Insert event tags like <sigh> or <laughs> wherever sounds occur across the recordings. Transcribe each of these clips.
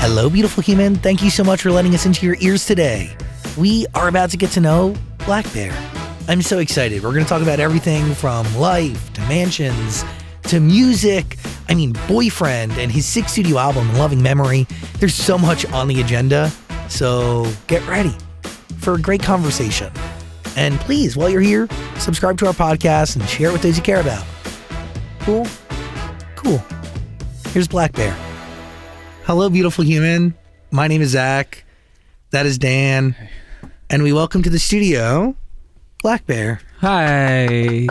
Hello, beautiful human. Thank you so much for letting us into your ears today. We are about to get to know Black Bear. I'm so excited. We're going to talk about everything from life to mansions to music. I mean, Boyfriend and his sixth studio album, Loving Memory. There's so much on the agenda. So get ready for a great conversation. And please, while you're here, subscribe to our podcast and share it with those you care about. Cool? Cool. Here's Black Bear. Hello, beautiful human. My name is Zach. That is Dan. And we welcome to the studio Black Bear. Hi.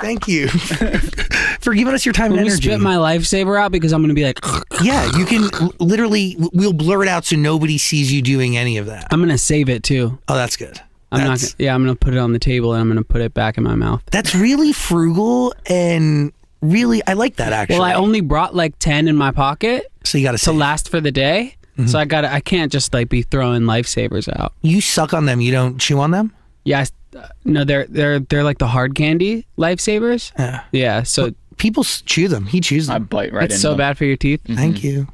Thank you <laughs> for giving us your time and energy. spit my lifesaver out because I'm going to be like, <laughs> yeah, you can literally, we'll blur it out so nobody sees you doing any of that. I'm going to save it too. Oh, that's good. I'm not. That's- Gonna, yeah, I'm going to put it on the table and I'm going to put it back in my mouth. That's really frugal and really, I like that actually. Well, I only brought like ten in my pocket so you got to to say, last for the day. Mm-hmm. So I got. to I can't just like be throwing lifesavers out. you suck on them, you don't chew on them? Yeah. I s- uh, no, they're they're they're like the hard candy lifesavers. Yeah. Yeah. So People s- chew them. He chews I them. bite right it's in so them. bad for your teeth. Thank you.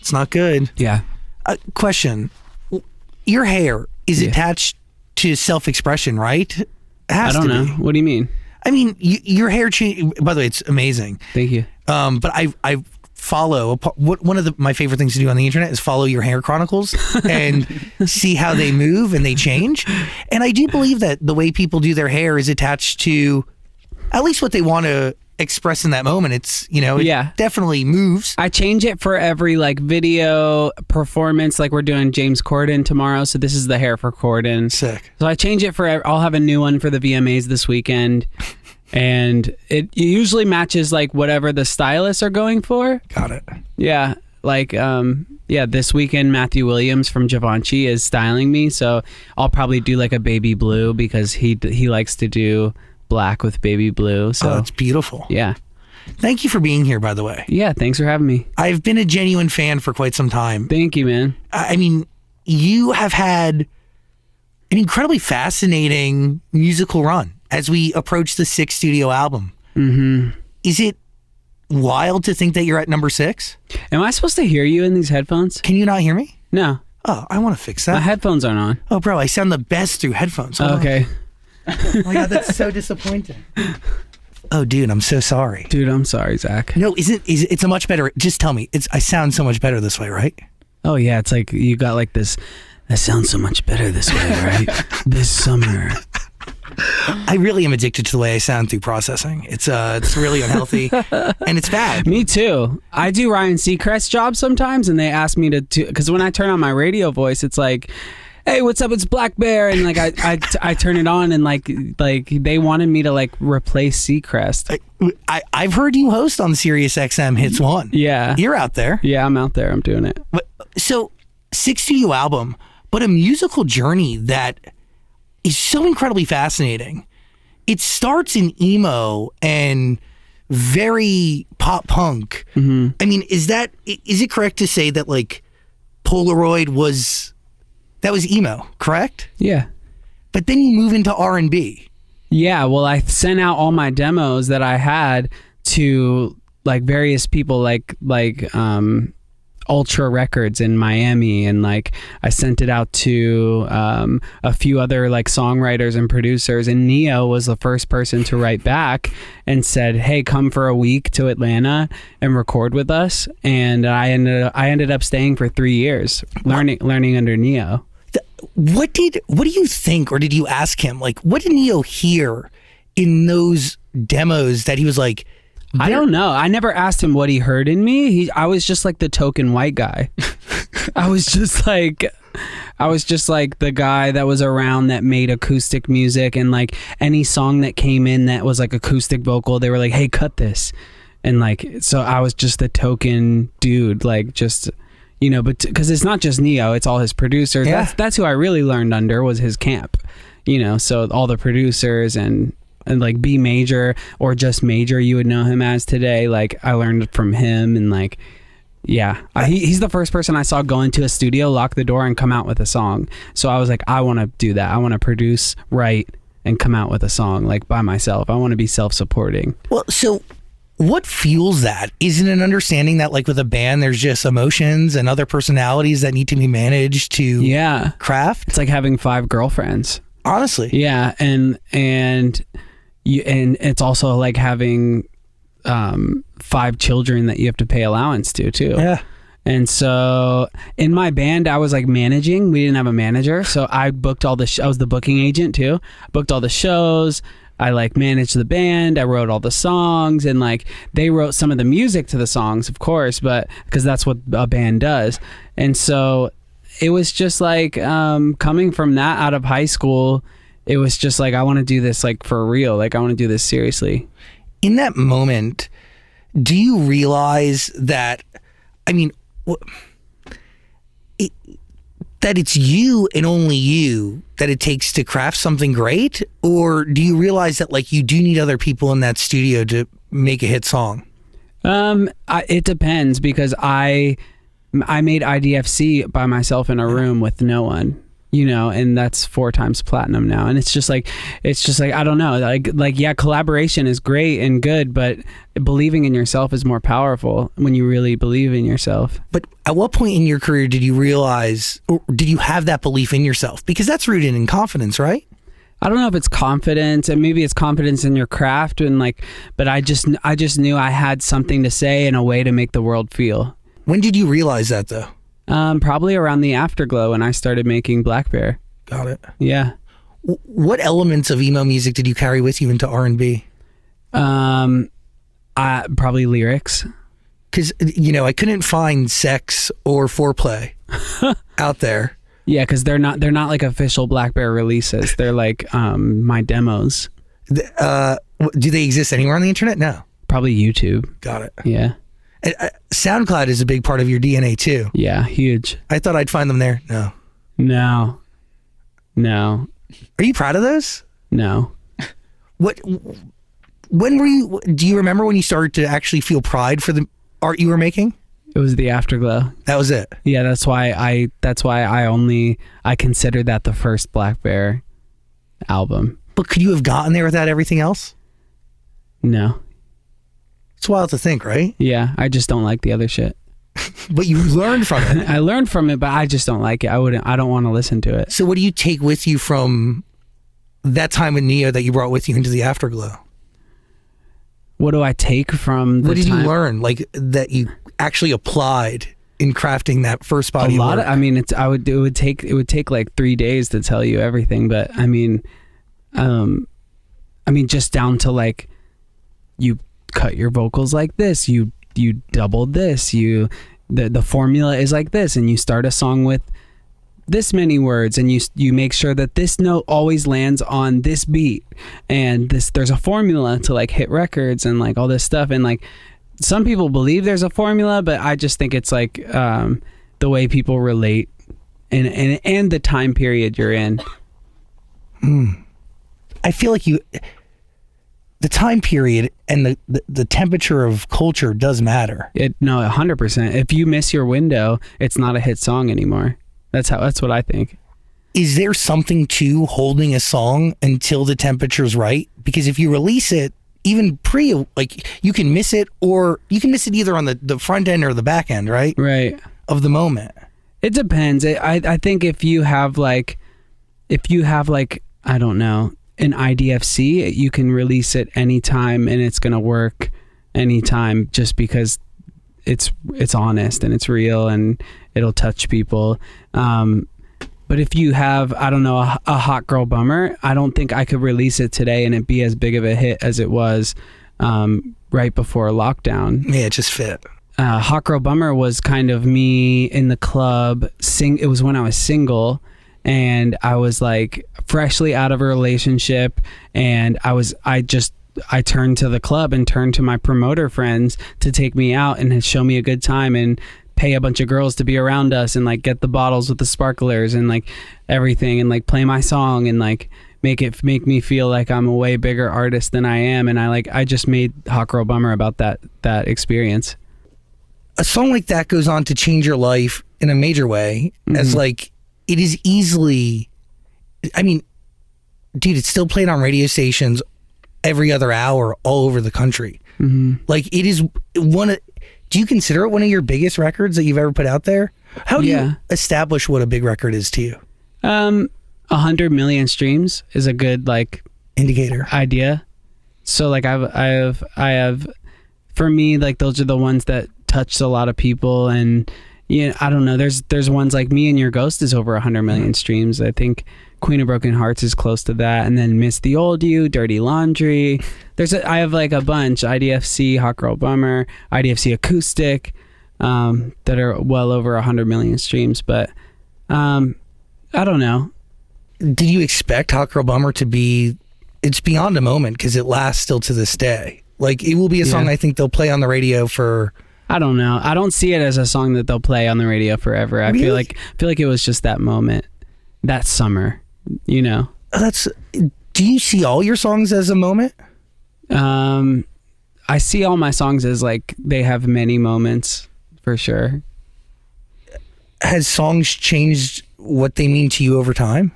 It's not good. Yeah. Uh, question: Your hair is attached to self-expression, right? It has I don't to know. be. What do you mean? I mean, you, your hair change. By the way, it's amazing. Thank you. Um, but I I follow what one of the, my favorite things to do on the internet is follow your hair chronicles <laughs> and see how they move and they change. And I do believe that the way people do their hair is attached to at least what they want to express in that moment. It's you know, it Yeah. definitely moves. I change it for every like video performance. Like we're doing James Corden tomorrow, so this is the hair for Corden. Sick. So I change it for. I'll have a new one for the VMAs this weekend, and it usually matches like whatever the stylists are going for. Got it. Yeah, like um, yeah, this weekend Matthew Williams from Givenchy is styling me, so I'll probably do like a baby blue because he he likes to do black with baby blue. So oh, that's beautiful. yeah, Thank you for being here. By the way, yeah. Thanks for having me. I've been a genuine fan for quite some time. Thank you, man. I mean, you have had an incredibly fascinating musical run as we approach the sixth studio album. Mm-hmm. Is it wild to think that you're at number six? Am I supposed to hear you in these headphones? Can you not hear me? No, Oh, I want to fix that. my headphones aren't on. oh, bro, I sound the best through headphones. Hold on. Okay, <laughs> Oh my god, that's so disappointing. Oh, dude, I'm so sorry. dude, I'm sorry, Zach. No, isn't is it- it's a much better? Just tell me, it's I sound so much better this way, right? Oh yeah, it's like you got like this. That sounds so much better this way, right? <laughs> this summer. I really am addicted to the way I sound through processing. It's uh, it's really unhealthy, <laughs> and it's bad. Me too. I do Ryan Seacrest jobs sometimes, and they ask me to because when I turn on my radio voice, it's like, "Hey, what's up? It's Black Bear," and like I, I, I turn it on, and like like they wanted me to like replace Seacrest. I, I've heard you host on Sirius XM Hits One. Yeah, You're out there. yeah, I'm out there. I'm doing it. But, so, six studio album, but a musical journey that is so incredibly fascinating. It starts in emo and very pop punk. Mm-hmm. I mean, is that is it correct to say that like Polaroid was that was emo, correct? Yeah. But then you move into R and B. Yeah, well, I sent out all my demos that I had to like various people, like like um, Ultra Records in Miami, and like I sent it out to um, a few other like songwriters and producers. And Neo was the first person to write back and said, "Hey, come for a week to Atlanta and record with us." And I ended up, I ended up staying for three years, learning learning under Neo. What did what do you think, or did you ask him? Like, what did Neo hear in those demos that he was like? I don't know. I never asked him what he heard in me. He, I was just like the token white guy. <laughs> I was just like, I was just like the guy that was around that made acoustic music and like any song that came in that was like acoustic vocal, they were like, "Hey, cut this," and like so I was just the token dude, like just you know, but because it's not just Neo, it's all his producers. Yeah. That's that's who I really learned under was his camp, you know. So all the producers and and like B major or just major, you would know him as today. Like I learned from him and like. Yeah, I, he, he's the first person I saw go into a studio, lock the door, and come out with a song. So I was like, I want to do that. I want to produce, write, and come out with a song like by myself. I want to be self-supporting. Well, so what fuels that? Is it an understanding that, like with a band, there's just emotions and other personalities that need to be managed to Yeah, craft? it's like having five girlfriends. Honestly, Yeah, and and you and it's also like having um five children that you have to pay allowance to too. yeah. And so in my band, I was like managing. We didn't have a manager, so I booked all the. Sh- I was the booking agent too. Booked all the shows. I like managed the band. I wrote all the songs, and like they wrote some of the music to the songs, of course, but because that's what a band does. And so it was just like um, coming from that out of high school. It was just like I want to do this like for real. Like I want to do this seriously. in that moment, do you realize that? I mean, that it's you and only you that it takes to craft something great, or do you realize that like you do need other people in that studio to make a hit song? Um, I, it depends because I I made IDFC by myself in a room with no one, you know, and that's four times platinum now. And it's just like it's just like I don't know, like like yeah, collaboration is great and good, but believing in yourself is more powerful when you really believe in yourself. But at what point in your career did you realize, or did you have that belief in yourself? Because that's rooted in confidence, right? I don't know if it's confidence and maybe it's confidence in your craft and like but I just I just knew I had something to say and a way to make the world feel. When did you realize that, though? Um, probably around the afterglow when I started making Black Bear. Got it. Yeah. W- What elements of emo music did you carry with you into R and B? Um, I probably lyrics. Because you know, I couldn't find sex or foreplay <laughs> out there. Yeah, because they're not they're not like official Black Bear releases. They're like um my demos. Uh, do they exist anywhere on the internet? No. Probably YouTube. Got it. Yeah, Uh, SoundCloud is a big part of your DNA too. yeah, huge. I thought I'd find them there. No. No, no, Are you proud of those? no. What? When were you? Do you remember when you started to actually feel pride for the art you were making? It was the afterglow. That was it. Yeah, that's why I that's why I only I considered that the first Black Bear album. But could you have gotten there without everything else? No. It's wild to think, right? Yeah, I just don't like the other shit. <laughs> But you learned from it. <laughs> I learned from it, but I just don't like it. I wouldn't I don't want to listen to it. So, what do you take with you from that time with Neo that you brought with you into the afterglow? What do I take from the what did time? you learn, like that you actually applied in crafting that first body? a lot of I mean it's I would it would take it would take like 3 days to tell you everything but I mean um I mean just down to like you cut your vocals like this you you double this you the the formula is like this and you start a song with this many words and you you make sure that this note always lands on this beat. And this there's a formula to like hit records and like all this stuff and like some people believe there's a formula but I just think it's like um the way people relate and and and the time period you're in. I feel like you, the time period and the, the, the temperature of culture does matter. it no 100% if you miss your window it's not a hit song anymore that's how that's what I think Is there something to holding a song until the temperature's right? Because if you release it, even pre, like you can miss it, or you can miss it either on the, the front end or the back end, right? right of the moment? It depends. I I think if you have like, if you have like I don't know an IDFC, you can release it anytime and it's gonna work anytime just because it's it's honest and it's real and it'll touch people. Um, but if you have I don't know a, a hot girl bummer, I don't think I could release it today and it be as big of a hit as it was um, right before lockdown Yeah, it just fit. uh, Hot Girl Bummer was kind of me in the club. Sing. It was when I was single, and I was like freshly out of a relationship, and I was I just I turned to the club and turned to my promoter friends to take me out and show me a good time and pay a bunch of girls to be around us and like get the bottles with the sparklers and like everything and like play my song and like make it make me feel like I'm a way bigger artist than I am and I like I just made Hot Girl Bummer about that that experience. a song like that goes on to change your life in a major way as mm-hmm. like it is easily i mean dude it's still played on radio stations every other hour all over the country. Like it is one of do you consider it one of your biggest records that you've ever put out there? How do Yeah. you establish what a big record is to you? Um, a hundred million streams is a good like indicator. idea. So like I've I have I have for me like those are the ones that touched a lot of people and yeah I don't know there's there's ones like me and your ghost is over a hundred million streams. I think Queen of Broken Hearts is close to that and then Miss the Old You, Dirty Laundry. There's a, I have like a bunch IDFC, Hot Girl Bummer, IDFC Acoustic um, that are well over a hundred million streams. But um, I don't know. did you expect hot girl bummer to be it's beyond a moment because it lasts still to this day like it will be a song Yeah. i think they'll play on the radio for I don't know. I don't see it as a song that they'll play on the radio forever. I Really? feel like I feel like it was just that moment, that summer. You know. that's do you see all your songs as a moment Um, I see all my songs as like they have many moments for sure. has songs changed what they mean to you over time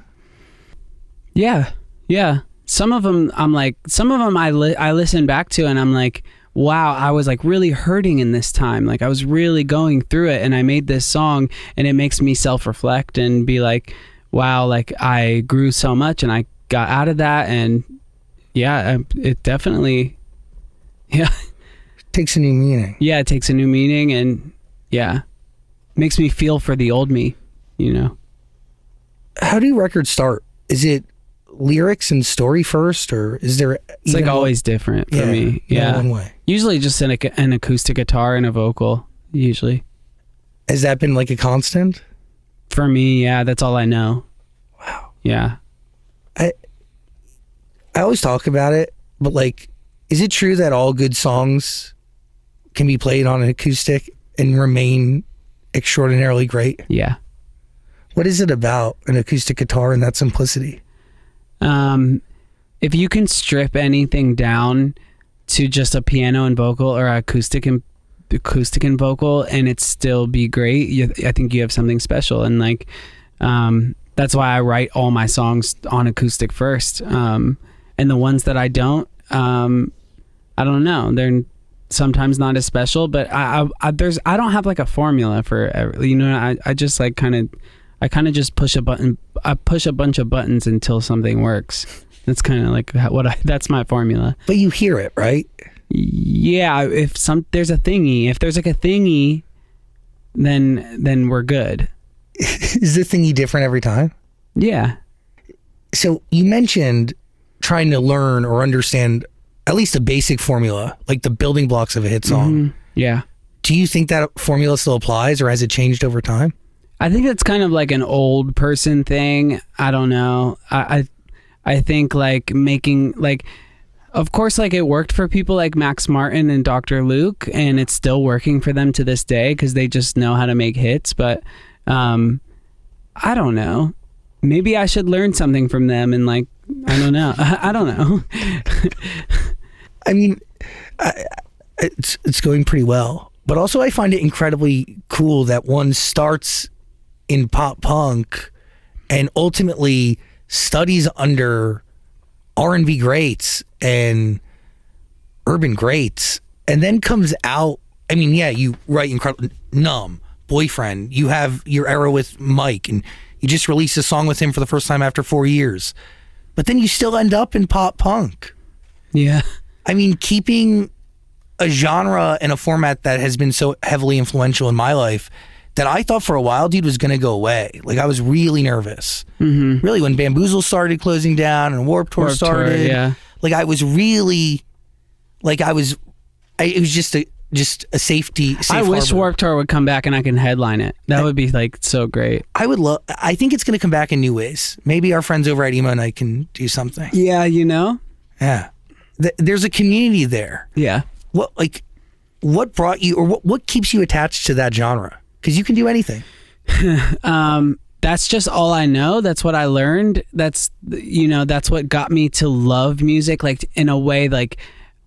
Yeah, yeah. Some of them I'm like, some of them I li- I listen back to and I'm like, wow, I was like really hurting in this time. Like I was really going through it, and I made this song, and it makes me self reflect and be like, wow, like I grew so much, and I got out of that, and yeah, it definitely, <laughs> yeah, takes a new meaning yeah, it takes a new meaning, and yeah, makes me feel for the old me, you know. how do records start is it lyrics and story first or is there It's like always different for me. Yeah. one way Usually just an, an acoustic guitar and a vocal, usually. has that been like a constant For me, yeah, that's all I know. Wow. Yeah. I I always talk about it, but like, is it true that all good songs can be played on an acoustic and remain extraordinarily great? Yeah. What is it about an acoustic guitar and that simplicity? Um, if you can strip anything down to just a piano and vocal or acoustic and acoustic and vocal and it still be great, you, I think you have something special. And like, um, that's why I write all my songs on acoustic first. Um, and the ones that I don't, um, I don't know. They're sometimes not as special, but I, I, I there's I don't have like a formula for you know. I, I just like kind of I kind of just push a button. I push a bunch of buttons until something works. That's kind of like what I. <laughs> That's my formula. But you hear it, right? Yeah, if some there's a thingy, if there's like a thingy, then then we're good. <laughs> is the thingy different every time? Yeah. So you mentioned trying to learn or understand at least a basic formula, like the building blocks of a hit song. Mhm. Yeah. Do you think that formula still applies or has it changed over time? I think it's kind of like an old person thing. I don't know. I I, I think like making like of course like it worked for people like Max Martin and Dr. Luke and it's still working for them to this day cuz they just know how to make hits, but um I don't know. Maybe I should learn something from them and like I don't know. <laughs> I, don't know. <laughs> I mean, I, it's it's going pretty well, but also I find it incredibly cool that one starts in pop punk and ultimately studies under R and B greats and urban greats, and then comes out. I mean, yeah, you write incredible numb, boyfriend. You have your era with Mike, and you just released a song with him for the first time after four years. But then you still end up in pop punk. Yeah. I mean, keeping a genre and a format that has been so heavily influential in my life that I thought for a while, dude, was going to go away. Like I was really nervous. Mm-hmm. Really, when Bamboozle started closing down and Warped Tour Warped Tour, started, yeah. like I was really, like I was, I, it was just a just a safety. Safe I wish harbor. Warped Tour would come back and I can headline it. That would be like so great. I would love. I think it's going to come back in new ways. Maybe our friends over at Emo Nite can do something. Yeah, you know? Yeah, Th- there's a community there. Yeah. What like, what brought you, or what what keeps you attached to that genre? Because you can do anything. <laughs> um that's just all I know. That's what I learned. That's you know, that's what got me to love music like in a way like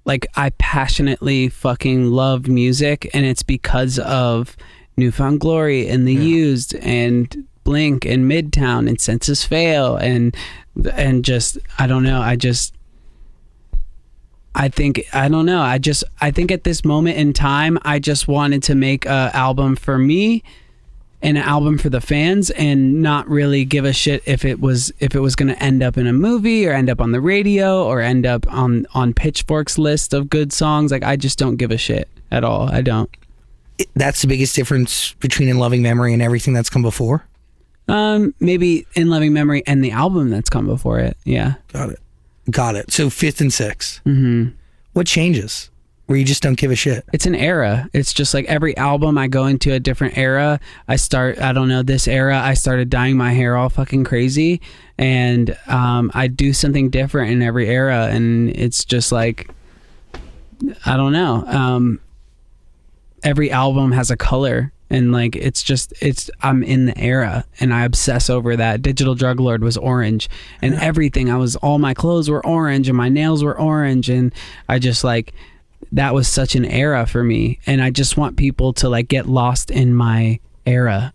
like I passionately fucking love music and it's because of New Found Glory and The Used and Blink and Midtown and Senses Fail and and just I don't know, I just I think I don't know. I just I think at this moment in time, I just wanted to make a album for me and an album for the fans and not really give a shit if it was if it was going to end up in a movie or end up on the radio or end up on on Pitchfork's list of good songs. Like I just don't give a shit at all. I don't. That's the biggest difference between In Loving Memory and everything that's come before. Um, maybe in loving memory and the album that's come before it. Yeah. Got it. Got it. So fifth and 6th Mm-hmm. What changes? Where you just don't give a shit. it's an era. It's just like every album I go into a different era. I start I don't know, this era I started dyeing my hair all fucking crazy and um, I do something different in every era and it's just like I don't know. Um, every album has a color and like it's just it's I'm in the era and I obsess over that. Digital Drug Lord was orange and everything I was all my clothes were orange and my nails were orange and I just like that was such an era for me and I just want people to like get lost in my era.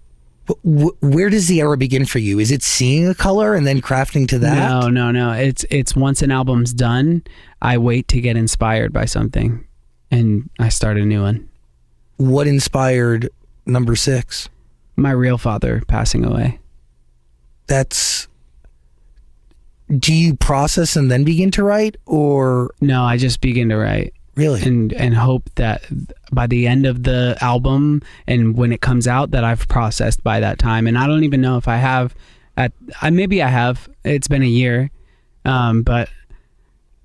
Where does the era begin for you? Is it seeing a color and then crafting to that? No, no, no. It's it's once an album's done, I wait to get inspired by something and I start a new one. What inspired number six? My real father passing away. That's. Do you process and then begin to write, or No, I just begin to write. really? and and hope that by the end of the album and when it comes out that I've processed by that time and I don't even know if I have at I maybe I have it's been a year um but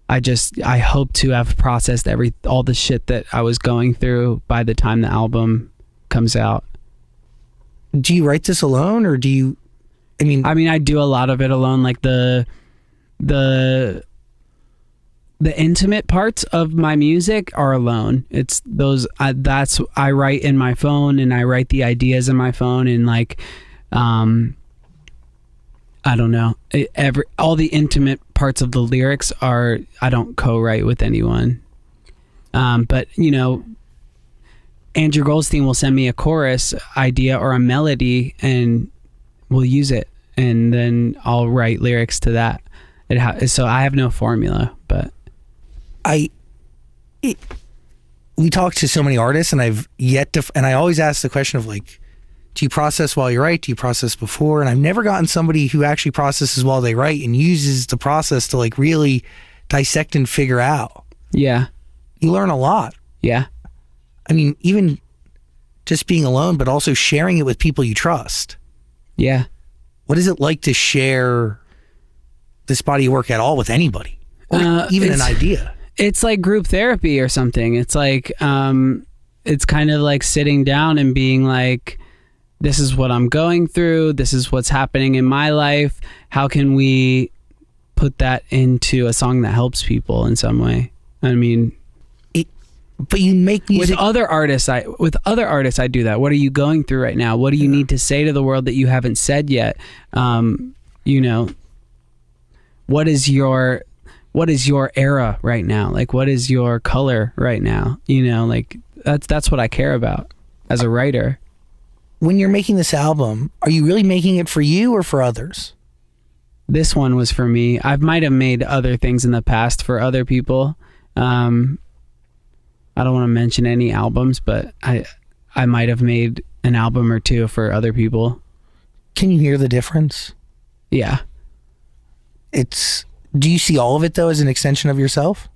I just I hope to have processed every all the shit that I was going through by the time the album comes out. do you write this alone, or do you? I mean, I mean I do a lot of it alone like the the the intimate parts of my music are alone. It's those I, that's I write in my phone and I write the ideas in my phone and like um I don't know. It, every all the intimate parts of the lyrics are I don't co-write with anyone. Um but you know Andrew Goldstein will send me a chorus idea or a melody and we'll use it and then I'll write lyrics to that. It ha- so I have no formula, but I it, we talk to so many artists, and I've yet to, and I always ask the question of like, do you process while you write? Do you process before? And I've never gotten somebody who actually processes while they write and uses the process to like really dissect and figure out. yeah. You learn a lot. Yeah. I mean, even just being alone, but also sharing it with people you trust. Yeah. What is it like to share this body of work at all with anybody, or Uh, even an idea? It's like group therapy or something. It's like um it's kind of like sitting down and being like this is what I'm going through, this is what's happening in my life. How can we put that into a song that helps people in some way? I mean, but you make music. with other artists i with other artists i do that. What are you going through right now? What do you need to say to the world that you haven't said yet? Um you know what is your what is your era right now? Like what is your color right now? You know like that's that's what i care about as a writer. When you're making this album, are you really making it for you or for others? this one was for me. I might have made other things in the past for other people. Um i don't want to mention any albums but i i might have made an album or two for other people. Can you hear the difference? Yeah. It's. Do you see all of it though as an extension of yourself?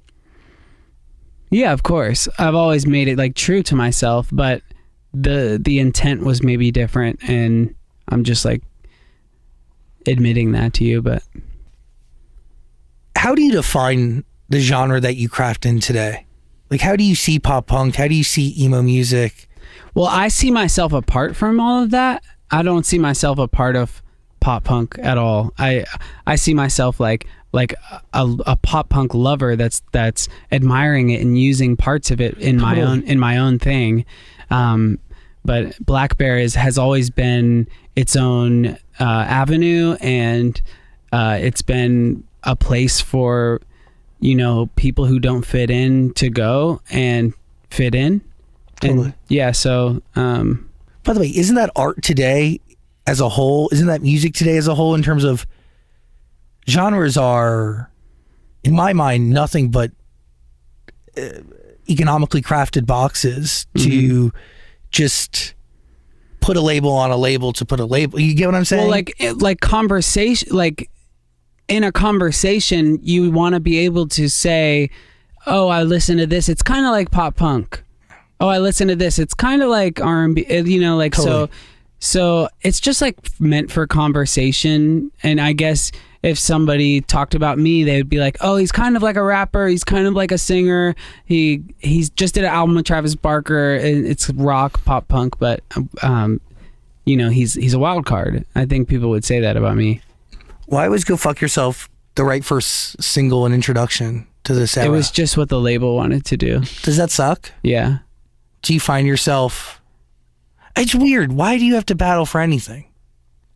Yeah, of course. I've always made it like true to myself, but the the intent was maybe different and I'm just like admitting that to you, but How do you define the genre that you craft in today? Like, how do you see pop punk? How do you see emo music? well, I see myself apart from all of that. I don't see myself a part of pop punk at all. I I see myself like like a, a pop punk lover that's that's admiring it and using parts of it in my own in my own thing. Um, but Black Bear is, has always been its own uh, avenue, and uh, it's been a place for you know people who don't fit in to go and fit in. Totally. And yeah, so um, By the way, isn't that art today as a whole? Isn't that music today as a whole in terms of genres are, in my mind, nothing but uh, economically crafted boxes to just put a label on a label to put a label. You get what I'm saying? Well, like like conversation, like in a conversation, you want to be able to say, "Oh, I listen to this." It's kind of like pop punk. Oh, I listen to this. It's kind of like R and B. You know, like so. Totally. So it's just like meant for conversation, and I guess if somebody talked about me, they would be like, "Oh, he's kind of like a rapper. He's kind of like a singer. He he's just did an album with Travis Barker. And it's rock, pop punk, but um, you know, he's he's a wild card. I think people would say that about me. Why was "Go Fuck Yourself" the right first single and introduction to this era? It was just what the label wanted to do. Does that suck? Yeah. Do you find yourself? It's weird. Why do you have to battle for anything?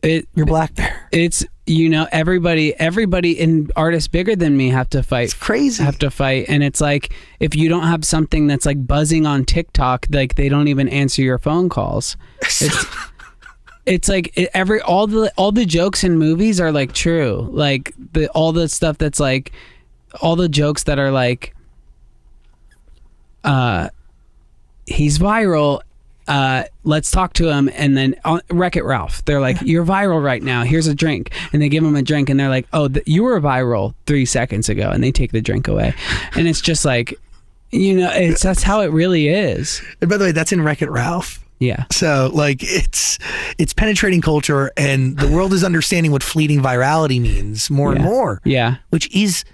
It You're Black Bear. it's you know everybody everybody in artists bigger than me have to fight It's crazy. have to fight and it's like if you don't have something that's like buzzing on TikTok like they don't even answer your phone calls. <laughs> It's it's like it, every all the all the jokes in movies are like true. Like the all the stuff that's like all the jokes that are like uh he's viral uh, let's talk to him and then uh, wreck it ralph. They're like <laughs> you're viral right now. Here's a drink. And they give him a drink and they're like oh th- you were viral three seconds ago. And they take the drink away. And it's just like you know it's that's how it really is. And by the way, that's in Wreck It Ralph. Yeah So like it's it's penetrating culture, and the world is understanding what fleeting virality means more and more. yeah Which is,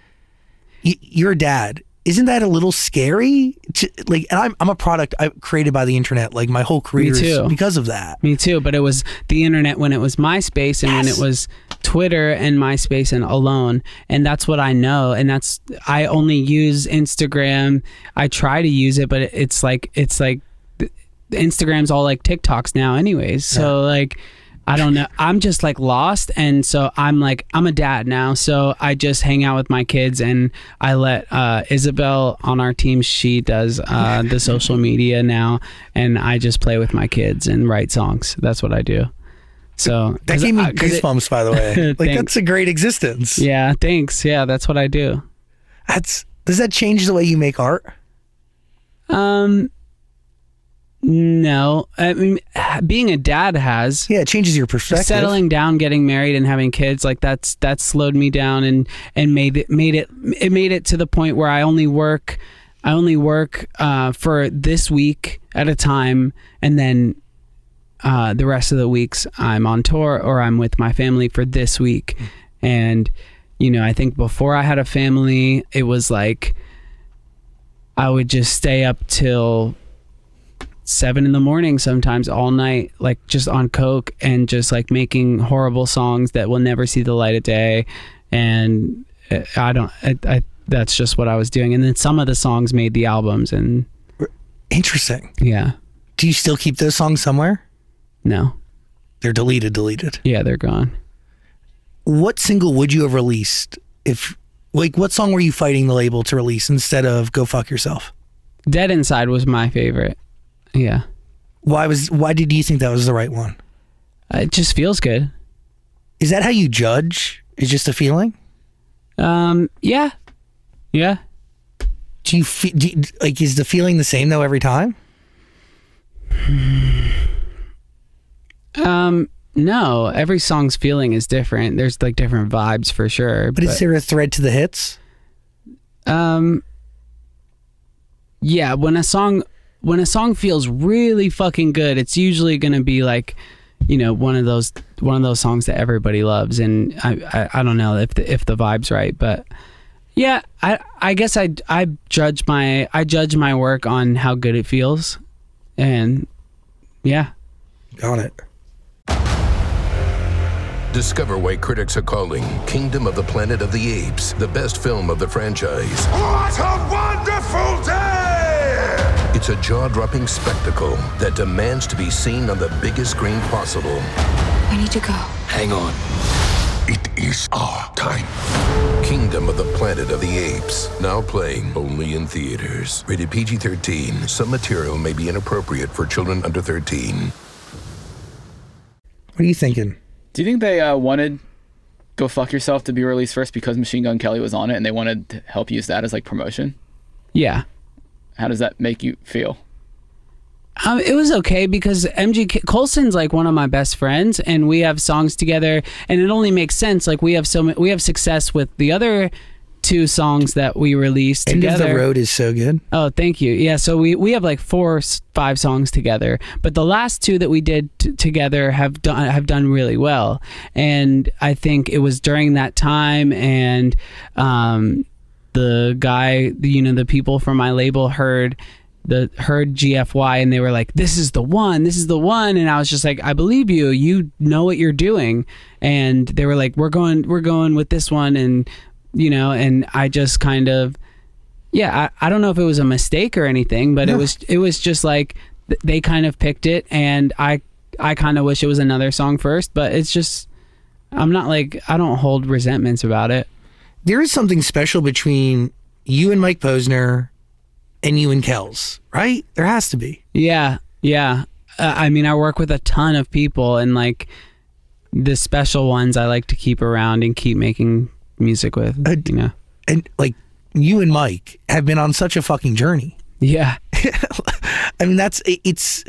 y- you're a dad. Isn't that a little scary? To, like, and I'm I'm a product I created by the internet. Like my whole career is because of that. me too but it was the internet when it was myspace and when it was twitter and myspace and alone and that's what i know and that's i only use instagram i try to use it but it's like it's like Instagram's all like TikToks now, anyways. So like, I don't know. I'm just like lost, and so I'm like I'm a dad now. So I just hang out with my kids, and I let uh, Isabel on our team. She does uh, <laughs> the social media now, and I just play with my kids and write songs. That's what I do. So That gave me I- 'cause it- goosebumps, by the way. <laughs> Like that's a great existence. yeah, thanks. Yeah, that's what I do. That's does that change the way you make art? Um, no, I mean, <sighs> being a dad has. Yeah, it changes your perspective. settling down getting married and having kids like that's that slowed me down and and made it made it it made it to the point where i only work i only work uh, for this week at a time and then uh, the rest of the weeks i'm on tour or i'm with my family for this week and you know i think before i had a family it was like i would just stay up till seven in the morning sometimes all night like just on coke and just like making horrible songs that will never see the light of day and uh, i don't I, I that's just what i was doing and then some of the songs made the albums and Interesting. yeah Do you still keep those songs somewhere? no They're deleted, deleted. yeah they're gone What single would you have released if like what song were you fighting the label to release instead of Go Fuck Yourself? dead inside was my favorite yeah Why was why did you think that was the right one? it just feels good Is that how you judge? Is just a feeling? um yeah yeah Do you, feel do you like is the feeling the same though every time? Um, no, every song's feeling is different. There's like different vibes for sure. But, is there a thread to the hits? Um, yeah, when a song when a song feels really fucking good, it's usually gonna be like, you know, one of those one of those songs that everybody loves. And I I, I don't know if the, if the vibe's right, but yeah, I I guess I I judge my I judge my work on how good it feels, and yeah, Got it. Discover why critics are calling Kingdom of the Planet of the Apes the best film of the franchise. What a wonderful day! It's a jaw dropping spectacle that demands to be seen on the biggest screen possible. We need to go. Hang on. It is our time. Kingdom of the Planet of the Apes. Now playing only in theaters. Rated PG 13. Some material may be inappropriate for children under 13. What are you thinking? Do you think they uh, wanted "Go Fuck Yourself" to be released first because Machine Gun Kelly was on it, and they wanted to help use that as like promotion? yeah. How does that make you feel? Um, it was okay because MG K- Colson's like one of my best friends, and we have songs together, and it only makes sense. Like we have so we have success with the other two songs that we released End together. of the road is so good. Oh, thank you. Yeah, so we we have like four, five songs together, but the last two that we did t- together have done have done really well, and I think it was during that time, and um, the guy, you know, the people from my label heard the heard GFY and they were like, "This is the one, this is the one," and I was just like, "I believe you. You know what you're doing," and they were like, "We're going, we're going with this one," and you know, and I just kind of yeah I, I don't know if it was a mistake or anything but it was it was just like th- they kind of picked it. And i i kind of wish it was another song first but it's just i'm not like i don't hold resentments about it There is something special between you and Mike Posner and you and Kells, right? There has to be. yeah yeah uh, i mean i work with a ton of people and like the special ones i like to keep around and keep making music with Uh, you know And like you and Mike have been on such a fucking journey. yeah <laughs> I mean, that's it's.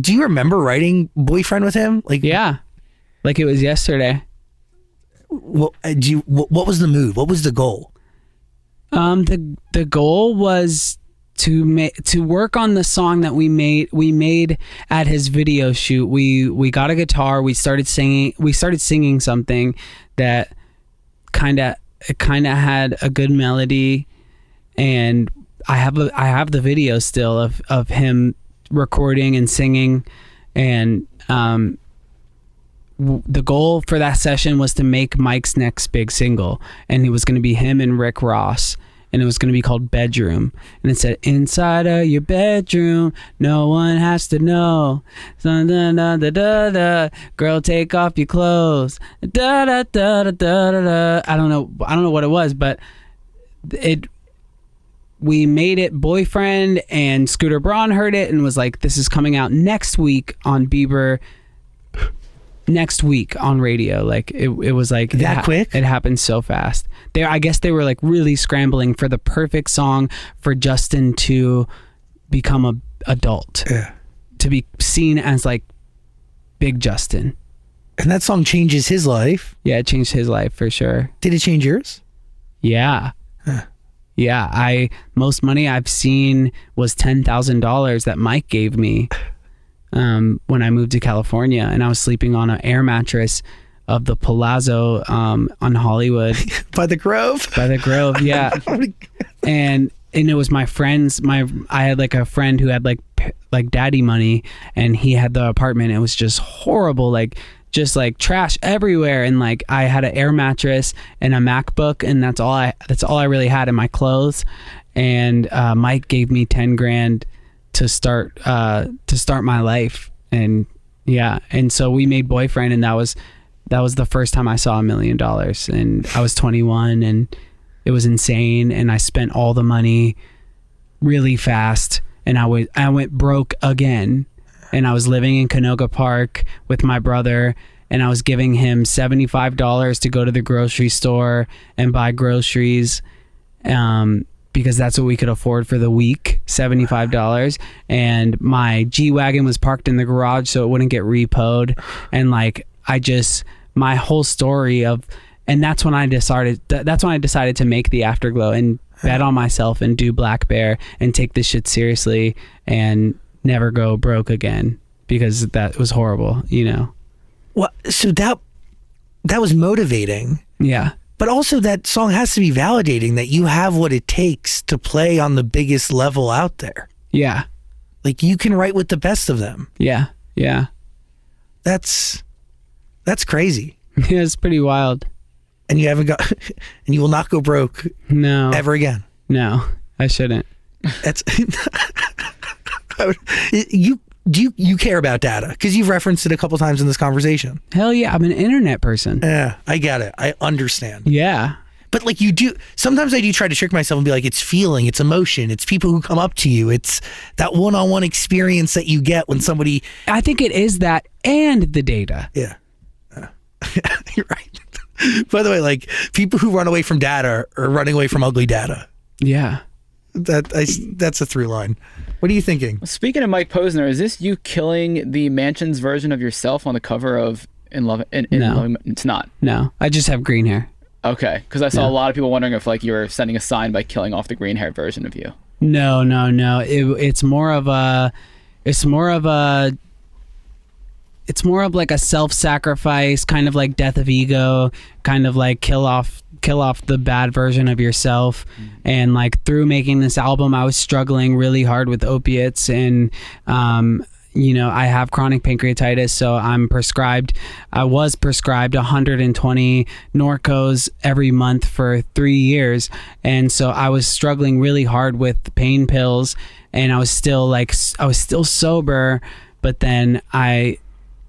Do you remember writing "Boyfriend" with him? Like, yeah like it was yesterday What uh, do you? What, was the move? What was the goal? Um, the the goal was to make to work on the song that we made we made at his video shoot. We we got a guitar. We started singing. We started singing something that kind of kind of had a good melody, and I have a I have the video still of of him recording and singing, and um the goal for that session was to make Mike's next big single, and it was going to be him and Rick Ross, and it was going to be called Bedroom, and it said inside of your bedroom, no one has to know. Dun, dun, dun, da, da, da. Girl, take off your clothes. Da, da, da, da, da, da, da. I don't know. I don't know what it was, but it we made it boyfriend and Scooter Braun heard it and was like, This is coming out next week on Bieber next week on radio. Like it, it was like That it quick? It happened so fast. They I guess they were like really scrambling for the perfect song for Justin to become a adult. Yeah. To be seen as like big Justin. And that song changes his life. Yeah, it changed his life for sure. Did it change yours? Yeah. Yeah, I most money I've seen was ten thousand dollars that Mike gave me um, when I moved to California, and I was sleeping on an air mattress of the Palazzo um, on Hollywood <laughs> By the Grove. by the Grove. Yeah, <laughs> and and it was my friends. My I had like a friend who had like like daddy money, and he had the apartment. It was just horrible, like just like trash everywhere. And like I had an air mattress and a MacBook, and that's all I that's all I really had in my clothes. And uh, Mike gave me ten grand to start uh, to start my life, and yeah, and so we made boyfriend, and that was that was the first time I saw a million dollars, and I was 21, and it was insane, and I spent all the money really fast, and I was I went broke again, and I was living in Canoga Park with my brother, and I was giving him seventy five dollars to go to the grocery store and buy groceries, um, because that's what we could afford for the week, seventy five dollars. And my G wagon was parked in the garage so it wouldn't get repoed. And like I just my whole story of and that's when I decided that's when I decided to make the afterglow and bet on myself and do Black Bear and take this shit seriously and never go broke again because that was horrible, you know. Well, so that that was motivating, Yeah. But also that song has to be validating that you have what it takes to play on the biggest level out there. Yeah. Like you can write with the best of them. Yeah. Yeah. That's that's crazy. <laughs> Yeah, it's pretty wild. And you haven't got <laughs> and you will not go broke No. ever again. No. I shouldn't. That's <laughs> I would- you do you, you care about data because you've referenced it a couple times in this conversation. Hell yeah, I'm an internet person. Yeah, I get it. I understand. Yeah. But like you do sometimes I do try to trick myself and be like it's feeling, it's emotion, it's people who come up to you, it's that one-on-one experience that you get when somebody I think it is that and the data. yeah. Uh, <laughs> you're right. By the way, like people who run away from data are running away from ugly data. Yeah. That I, that's a through line. What are you thinking? Speaking of Mike Posner, is this you killing the Mansionz version of yourself on the cover of In Love? In, in No. Love, it's not. No. I just have green hair. Okay, because I saw No. a lot of people wondering if like you were sending a sign by killing off the green hair version of you. No, no, no. It, it's more of a it's more of a it's more of like a self-sacrifice kind of like death of ego kind of like kill off kill off the bad version of yourself. And like through making this album i was struggling really hard with opiates and um you know i have chronic pancreatitis so i'm prescribed i was prescribed 120 norcos every month for three years. And so i was struggling really hard with pain pills and i was still like I was still sober but then i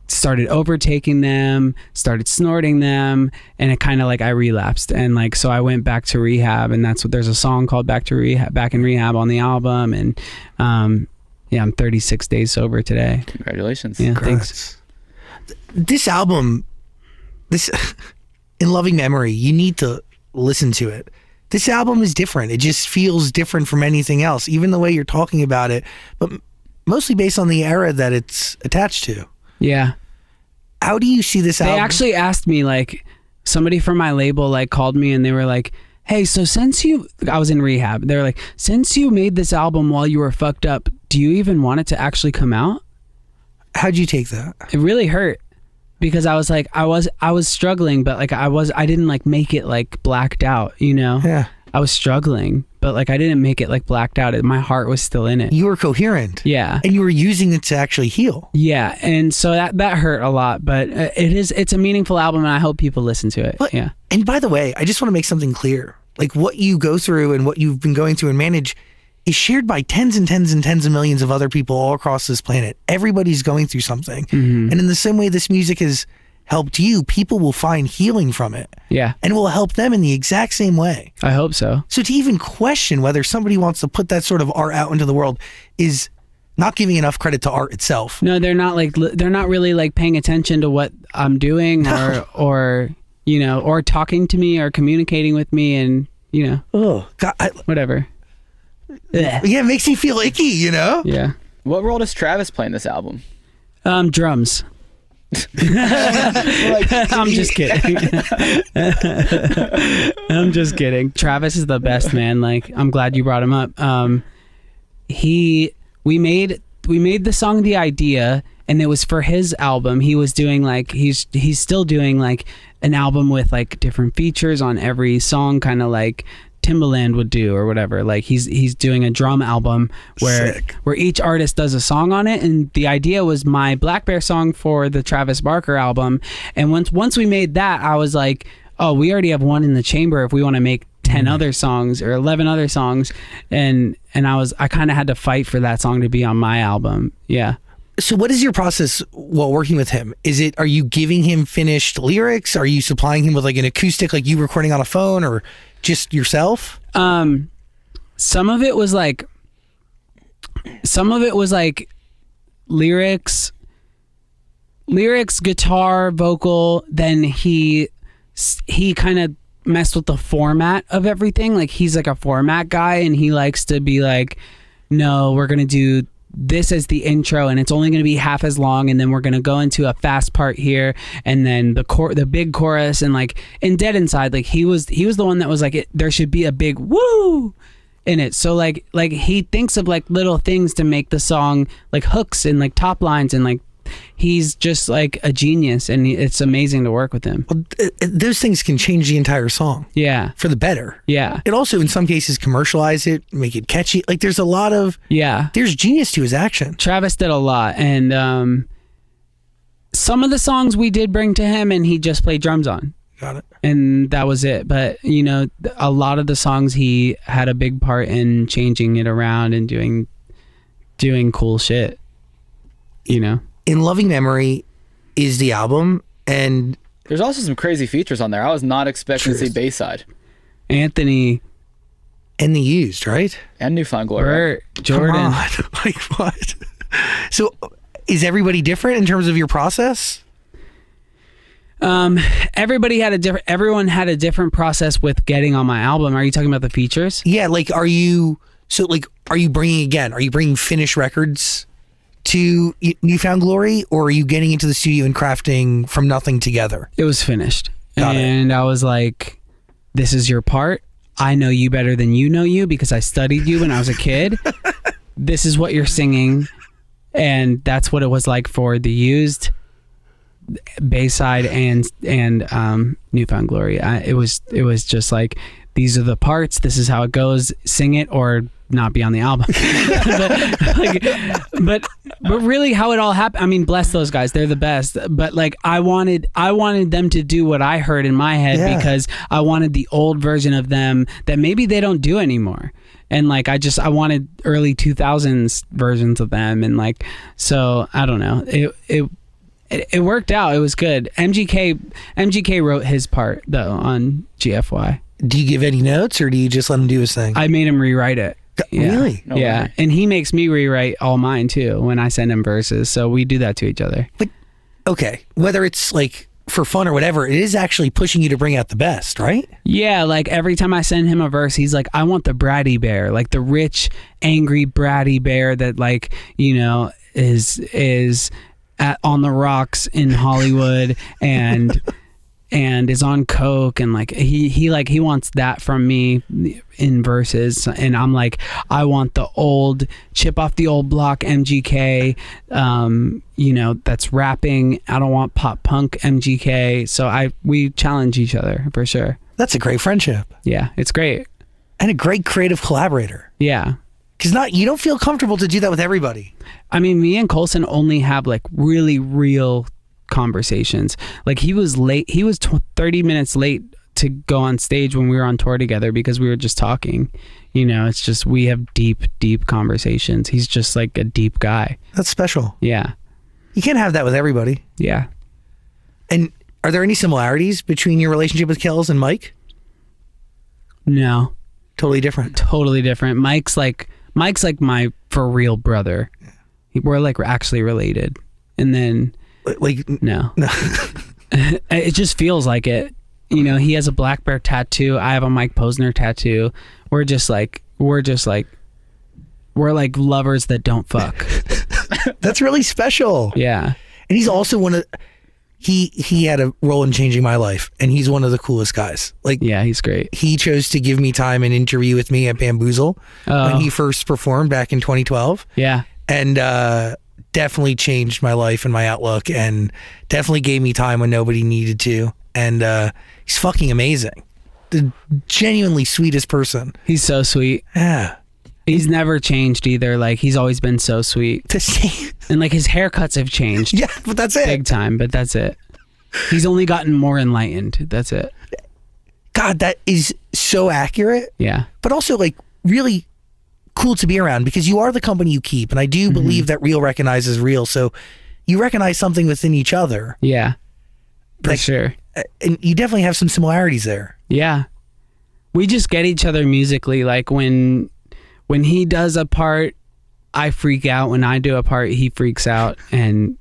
started overtaking them, started snorting them, and it kind of like I relapsed and like so I went back to rehab and that's what there's a song called Back to Rehab Back in Rehab on the album and um yeah, I'm 36 days sober today. Congratulations. Yeah, thanks. This album, this <laughs> in loving memory, you need to listen to it. This album is different. It just feels different from anything else, even the way you're talking about it, but mostly based on the era that it's attached to. Yeah. How do you see this They album? actually asked me like somebody from my label like called me and they were like, "Hey, so since you I was in rehab, they were like, since you made this album while you were fucked up, do you even want it to actually come out?" How'd you take that? it really hurt because I was like I was I was struggling but like I was I didn't like make it like blacked out you know Yeah. I was struggling but like I didn't make it like blacked out my heart was still in it You were coherent. yeah And you were using it to actually heal. yeah and so that that hurt a lot but uh, it is it's a meaningful album and I hope people listen to it But, yeah And by the way, I just want to make something clear. Like what you go through and what you've been going through and manage is shared by tens and tens and tens of millions of other people all across this planet. Everybody's going through something. Mm-hmm. And in the same way this music has helped you, people will find healing from it. yeah And it will help them in the exact same way. I hope so So to even question whether somebody wants to put that sort of art out into the world is not giving enough credit to art itself. no they're not like they're not really like paying attention to what I'm doing or or you know or talking to me or communicating with me and you know Oh, God, I, whatever Ugh. yeah, it makes me feel icky, you know? yeah What role does Travis play in this album? Um, drums. <laughs> I'm just kidding. <laughs> I'm just kidding. Travis is the best man. Like, I'm glad you brought him up. Um, he, we made, we made the song "The Idea," and it was for his album. He was doing like he's he's still doing like an album with like different features on every song, kind of like Timbaland would do or whatever. Like he's he's doing a drum album where Sick. where each artist does a song on it and the idea was my Black Bear song for the Travis Barker album and once once we made that I was like oh we already have one in the chamber if we want to make 10 mm-hmm. other songs or 11 other songs and and I was I kind of had to fight for that song to be on my album yeah So what is your process while working with him? Is it are you giving him finished lyrics? Are you supplying him with like an acoustic like you recording on a phone or just yourself? um some of it was like some of it was like lyrics lyrics guitar vocal then he he kind of messed with the format of everything. Like he's like a format guy and he likes to be like, no, we're gonna do this as the intro and it's only going to be half as long and then we're going to go into a fast part here and then the core the big chorus and like in dead inside like he was he was the one that was like it, there should be a big woo in it. So like like he thinks of like little things to make the song like hooks and like top lines and like he's just like a genius and it's amazing to work with him Well, th- th- those things can change the entire song yeah for the better. yeah It also, in some cases, commercialize it, make it catchy. Like there's a lot of yeah there's genius to his action. Travis did a lot, and um, some of the songs we did bring to him, and he just played drums on, Got it. and that was it. But you know, a lot of the songs he had a big part in changing it around and doing doing cool shit. You know, In loving memory is the album, and There's also some crazy features on there. I was not expecting to see Bayside Anthony, and the used right. and New Found Glory. Bert, Jordan. Come on. <laughs> like what? So, is everybody different in terms of your process? Um, everybody had a different. Everyone had a different process with getting on my album. Are you talking about the features? Yeah, like are you so like are you bringing again? Are you bringing finished records to Y- New Found Glory, or are you getting into the studio and crafting from nothing together? it was finished. Got it. and I was like, this is your part. I know you better than you know you because I studied you when I was a kid. <laughs> this is what you're singing. And that's what it was like for the used Bayside and and um, New Found Glory. I, it was it was just like these are the parts. This is how it goes. Sing it or not be on the album. <laughs> but, like, but but really, how it all happened. I mean, bless those guys. They're the best. But like, I wanted I wanted them to do what I heard in my head Yeah. because I wanted the old version of them that maybe they don't do anymore. And like, I just I wanted early two thousands versions of them. And like, so I don't know. It it it, it worked out. It was good. MGK MGK wrote his part though on GFY. Do you give any notes, or do you just let him do his thing? I made him rewrite it. Yeah. Really? No yeah, way. and he makes me rewrite all mine too when I send him verses. So we do that to each other. Okay, whether it's like for fun or whatever, it is actually pushing you to bring out the best, right? Yeah, like every time I send him a verse, he's like, "I want the bratty bear, like the rich, angry bratty bear that like you know is is at, on the rocks in Hollywood and." <laughs> and is on coke and like he he like he wants that from me in verses. And I'm like I want the old chip off the old block MGK um you know that's rapping. I don't want pop punk MGK so I we challenge each other for sure. That's a great friendship. Yeah it's great. And a great creative collaborator. yeah. Because not you don't feel comfortable to do that with everybody. I mean, me and Colson only have like really real conversations. Like he was late. He was tw- 30 minutes late to go on stage when we were on tour together because we were just talking. You know, it's just we have deep, deep conversations. He's just like a deep guy. That's special. Yeah. You can't have that with everybody. Yeah. And are there any similarities between your relationship with Kells and Mike? No, Totally different. totally different. Mike's like Mike's like my for real brother. We're like we're actually related. And then Like No. <laughs> no. <laughs> it just feels like it. You know, he has a black bear tattoo. I have a Mike Posner tattoo. We're just like we're just like we're like lovers that don't fuck. <laughs> that's really special. Yeah. And he's also one of he he had a role in changing my life and he's one of the coolest guys. Like Yeah, he's great. he chose to give me time and interview with me at Bamboozle Oh. when he first performed back in 2012 Yeah. and uh definitely changed my life and my outlook and definitely gave me time when nobody needed to and uh he's fucking amazing. The genuinely sweetest person. He's so sweet. Yeah. He's never changed either. Like he's always been so sweet. To see <laughs> And like his haircuts have changed Yeah, but that's it. big time, but that's it. He's only gotten more enlightened. That's it. God, that is so accurate. Yeah. but also like really cool to be around because you are the company you keep and i do Mm-hmm. believe that real recognizes real so you recognize something within each other Yeah. For Like- sure. uh, and you definitely have some similarities there Yeah. We just get each other musically like when when he does a part I freak out when I do a part he freaks out and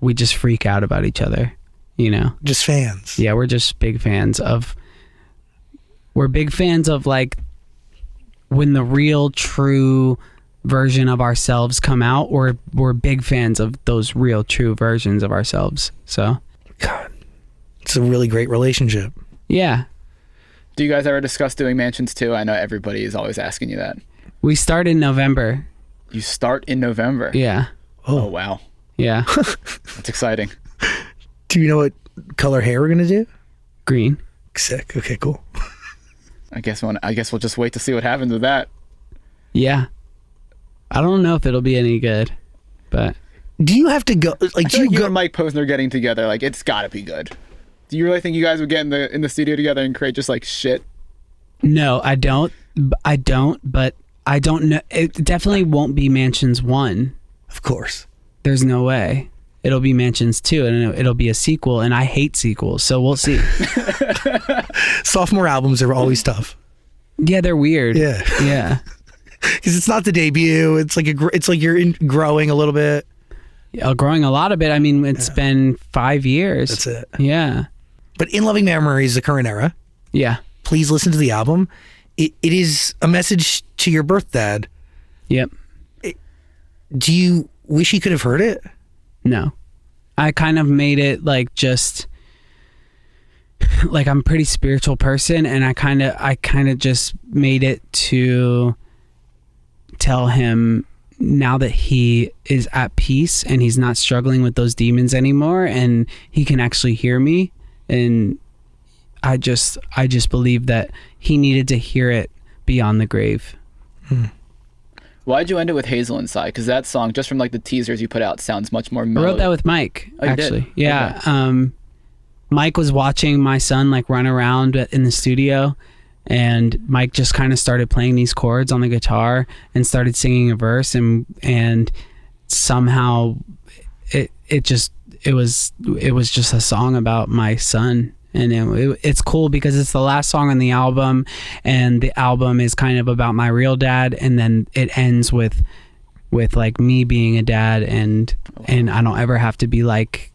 we just freak out about each other, you know. just fans Yeah, we're just big fans of we're big fans of like when the real true version of ourselves come out we're we're big fans of those real true versions of ourselves so God, it's a really great relationship. yeah Do you guys ever discuss doing Mansionz too? I know everybody is always asking you that. we start in november You start in November. yeah Oh, oh wow, yeah <laughs> that's exciting. Do you know what color hair we're gonna do? green Sick. Okay, cool. I guess when I guess we'll just wait to see what happens with that. yeah i don't know if it'll be any good but Do you have to go? Like, do feel you like you go? and Mike Posner getting together, like it's got to be good. Do you really think you guys would get in the in the studio together and create just like shit? No, I don't. I don't. But I don't know. It definitely won't be Mansionz One. Of course. There's no way. It'll be Mansionz Two, and it'll- be a sequel. And I hate sequels, so we'll see. <laughs> Sophomore albums are always tough. yeah, they're weird. Yeah, Yeah. <laughs> because it's not the debut. It's like a. It's like you're in, growing a little bit. Uh, growing a lot of it. I mean, it's been five years. That's it. Yeah. But in loving memories, is the current era. Yeah. Please listen to the album. It, it is a message to your birth dad. Yep. Do you wish he could have heard it? No. I kind of made it like just <sighs> like I'm a pretty spiritual person and I kind of I kind of just made it to tell him now that he is at peace and he's not struggling with those demons anymore and he can actually hear me and I just I just believe that he needed to hear it beyond the grave. Hmm. Why'd you end it with Hazel Inside? Because that song, just from like the teasers you put out, sounds much more I wrote that with Mike, Oh, actually. Yeah. Um, Mike was watching my son like run around in the studio, and Mike just kind of started playing these chords on the guitar and started singing a verse, and and somehow it it just it was it was just a song about my son. And it, it, it's cool because it's the last song on the album, and the album is kind of about my real dad, and then it ends with with like me being a dad and and I don't ever have to be like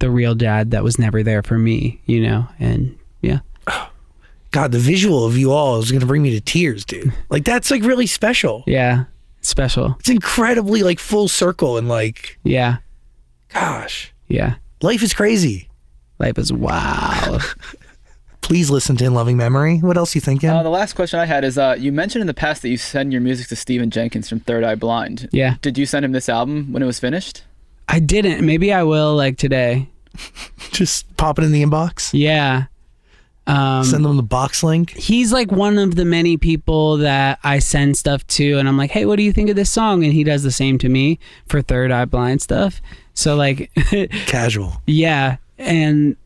the real dad that was never there for me, you know. And yeah. <sighs> God, the visual of you all is going to bring me to tears, dude. <laughs> Like that's like really special. Yeah. Special. It's incredibly like full circle and like, Yeah. gosh, Yeah. life is crazy. Life is wow. <laughs> Please listen to In Loving Memory. What else you thinking? Uh, the last question I had is: uh, You mentioned in the past that you send your music to Stephen Jenkins from Third Eye Blind. Yeah. Did you send him this album when it was finished? I didn't. Maybe I will like today. <laughs> Just pop it in the inbox. Yeah. Um Send them the box link. he's like one of the many people that I send stuff to and I'm like, "Hey, what do you think of this song?" and he does the same to me for Third Eye Blind stuff. So like <laughs> Casual. Yeah, and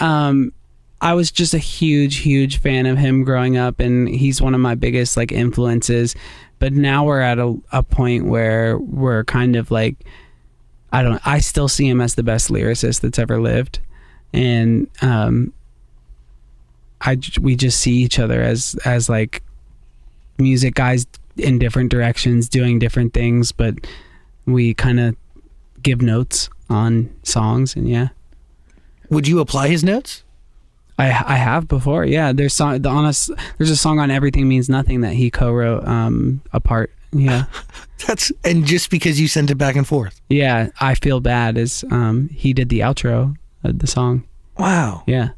um, I was just a huge, huge fan of him growing up, and he's one of my biggest like influences. But now we're at a, a point where we're kind of like, I don't, I still see him as the best lyricist that's ever lived, and um, I we just see each other as as like music guys in different directions doing different things, but we kind of give notes on songs, and yeah. Would you apply his notes? I I have before. Yeah, there's song the honest there's a song on Everything Means Nothing that he co-wrote um apart. Yeah. <laughs> That's and just because you sent it back and forth. yeah, I feel bad is um he did the outro of the song. Wow. Yeah.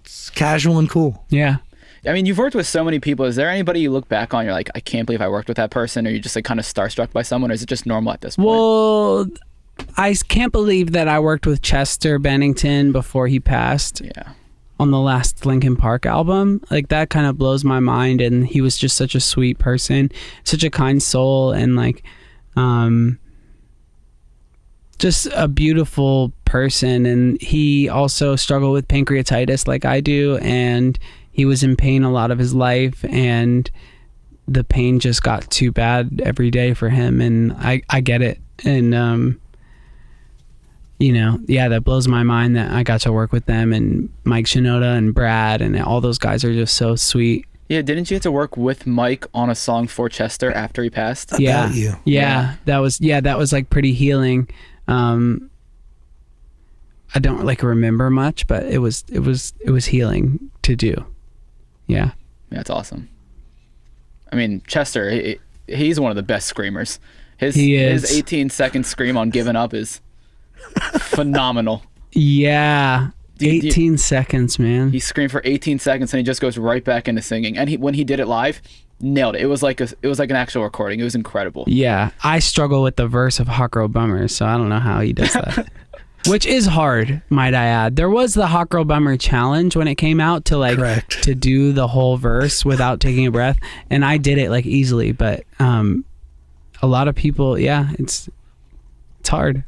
It's casual and cool. Yeah. I mean, you've worked with so many people. Is there anybody you look back on? You're like, I can't believe I worked with that person, or you're just like kind of starstruck by someone, or is it just normal at this point? Well, I can't believe that I worked with Chester Bennington before he passed yeah. on the last Linkin Park album. Like that kind of blows my mind and he was just such a sweet person, such a kind soul and like um just a beautiful person and he also struggled with pancreatitis like I do and he was in pain a lot of his life and the pain just got too bad every day for him and I I get it and um you know, yeah, that blows my mind that I got to work with them and Mike Shinoda and Brad and all those guys are just so sweet. Yeah, didn't you get to work with Mike on a song for Chester after he passed? yeah. About you. Yeah, that was yeah, that was like pretty healing. Um I don't like remember much, but it was it was it was healing to do. Yeah. Yeah, that's awesome. I mean, Chester, he, he's one of the best screamers. His He his 18 second scream on "Given Up" is phenomenal. Yeah. Do you- do you- 18 seconds, man. He screamed for 18 seconds and he just goes right back into singing. And he when he did it live, nailed it. It was like a, it was like an actual recording. It was incredible. Yeah, I struggle with the verse of Hot Girl Bummer, so I don't know how he does that. <laughs> Which is hard, might I add. There was the Hot Girl Bummer challenge when it came out to like Correct. to do the whole verse without taking a breath, and I did it like easily, but um a lot of people, yeah, it's it's hard.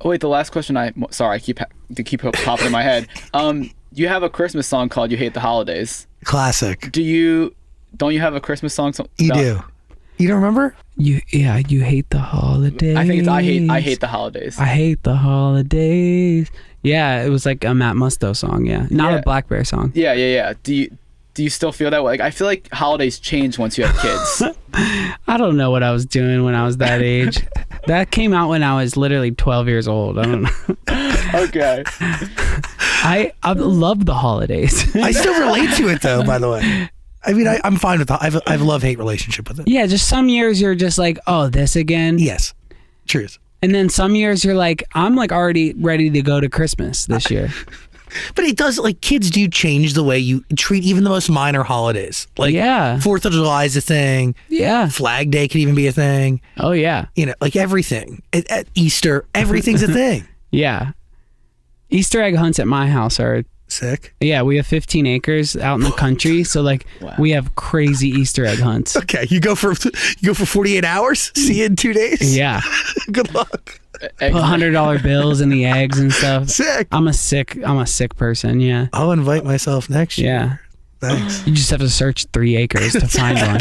Oh wait, the last question I sorry I keep ha- to keep popping in my head. <laughs> Um, you have a Christmas song called "You Hate the Holidays." Classic. Do you don't you have a Christmas song? so- You no. do. You don't remember? You yeah, you hate the holidays. I think it's I hate I hate the holidays. I hate the holidays. Yeah, it was like a Matt Musto song, yeah. Not Yeah. a Black Bear song. Yeah, yeah, yeah. Do you do you still feel that way? Like I feel like holidays change once you have kids. <laughs> I don't know what I was doing when I was that age. that came out when I was literally 12 years old. I don't know. <laughs> okay. I I love the holidays. I still relate to it though, by the way. I mean, I, I'm fine with it. I have, a- I have a love hate relationship with it. yeah, just some years you're just like, oh, this again. Yes. Truth. And then some years you're like, I'm like already ready to go to Christmas this year. <laughs> But it does, like, kids do change the way you treat even the most minor holidays. Like, Yeah. Fourth of July is a thing. Yeah. Flag Day could even be a thing. Oh yeah. You know, like everything. At, at Easter, everything's a <laughs> thing. Yeah. Easter egg hunts at my house are Sick. yeah, we have 15 acres out in the country, <laughs> so like we have crazy Easter egg hunts. <laughs> Okay, you go for you go for 48 hours. See you in two days. Yeah. <laughs> Good luck. Put hundred dollar bills in the eggs and stuff. Sick. I'm a sick I'm a sick person, yeah. I'll invite myself next year. Yeah. Thanks. You just have to search three acres to find one.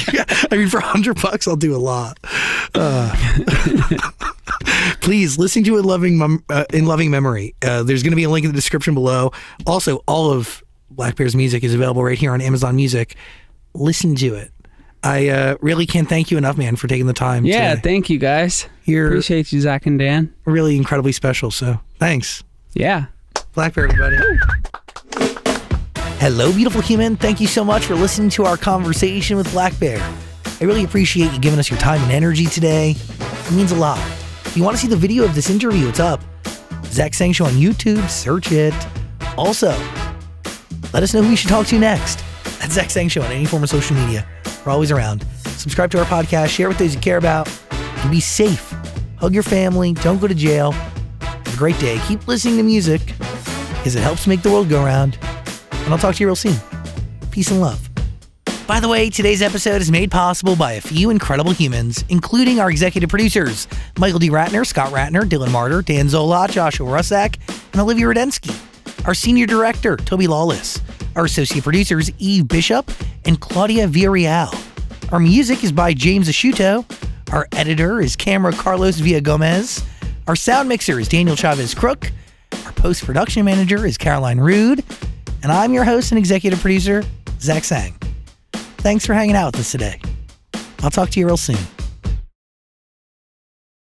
I mean, for a hundred bucks, I'll do a lot. Uh, please listen to it loving mem- uh, in loving memory. Uh, there's going to be a link in the description below. Also, all of Black Bear's music is available right here on Amazon Music. Listen to it. I uh, really can't thank you enough, man, for taking the time. Yeah, thank you guys. You're- Appreciate you, Zach and Dan. really incredibly special. So thanks, Yeah. Black Bear, everybody. Hello, beautiful human. Thank you so much for listening to our conversation with Black Bear. I really appreciate you giving us your time and energy today. It means a lot. If you want to see the video of this interview, it's up. Zach Sang Show on YouTube, search it. Also, let us know who you should talk to next. At Zach Sang Show on any form of social media. We're always around. Subscribe to our podcast, share with those you care about, and be safe. Hug your family, don't go to jail. Have a great day. Keep listening to music because it helps make the world go round. And I'll talk to you real soon. Peace and love. By the way, today's episode is made possible by a few incredible humans, including our executive producers, Michael D. Ratner, Scott Ratner, Dylan Martyr, Dan Zola, Joshua Rusak, and Olivia Rudensky. Our senior director, Toby Lawless. Our associate producers, Eve Bishop and Claudia Villarreal. Our music is by James Ashuto. Our editor is Camera Carlos Villa Gomez. Our sound mixer is Daniel Chavez Crook. Our post production manager is Caroline Rude. And I'm your host and executive producer, Zach Sang. Thanks for hanging out with us today. I'll talk to you real soon.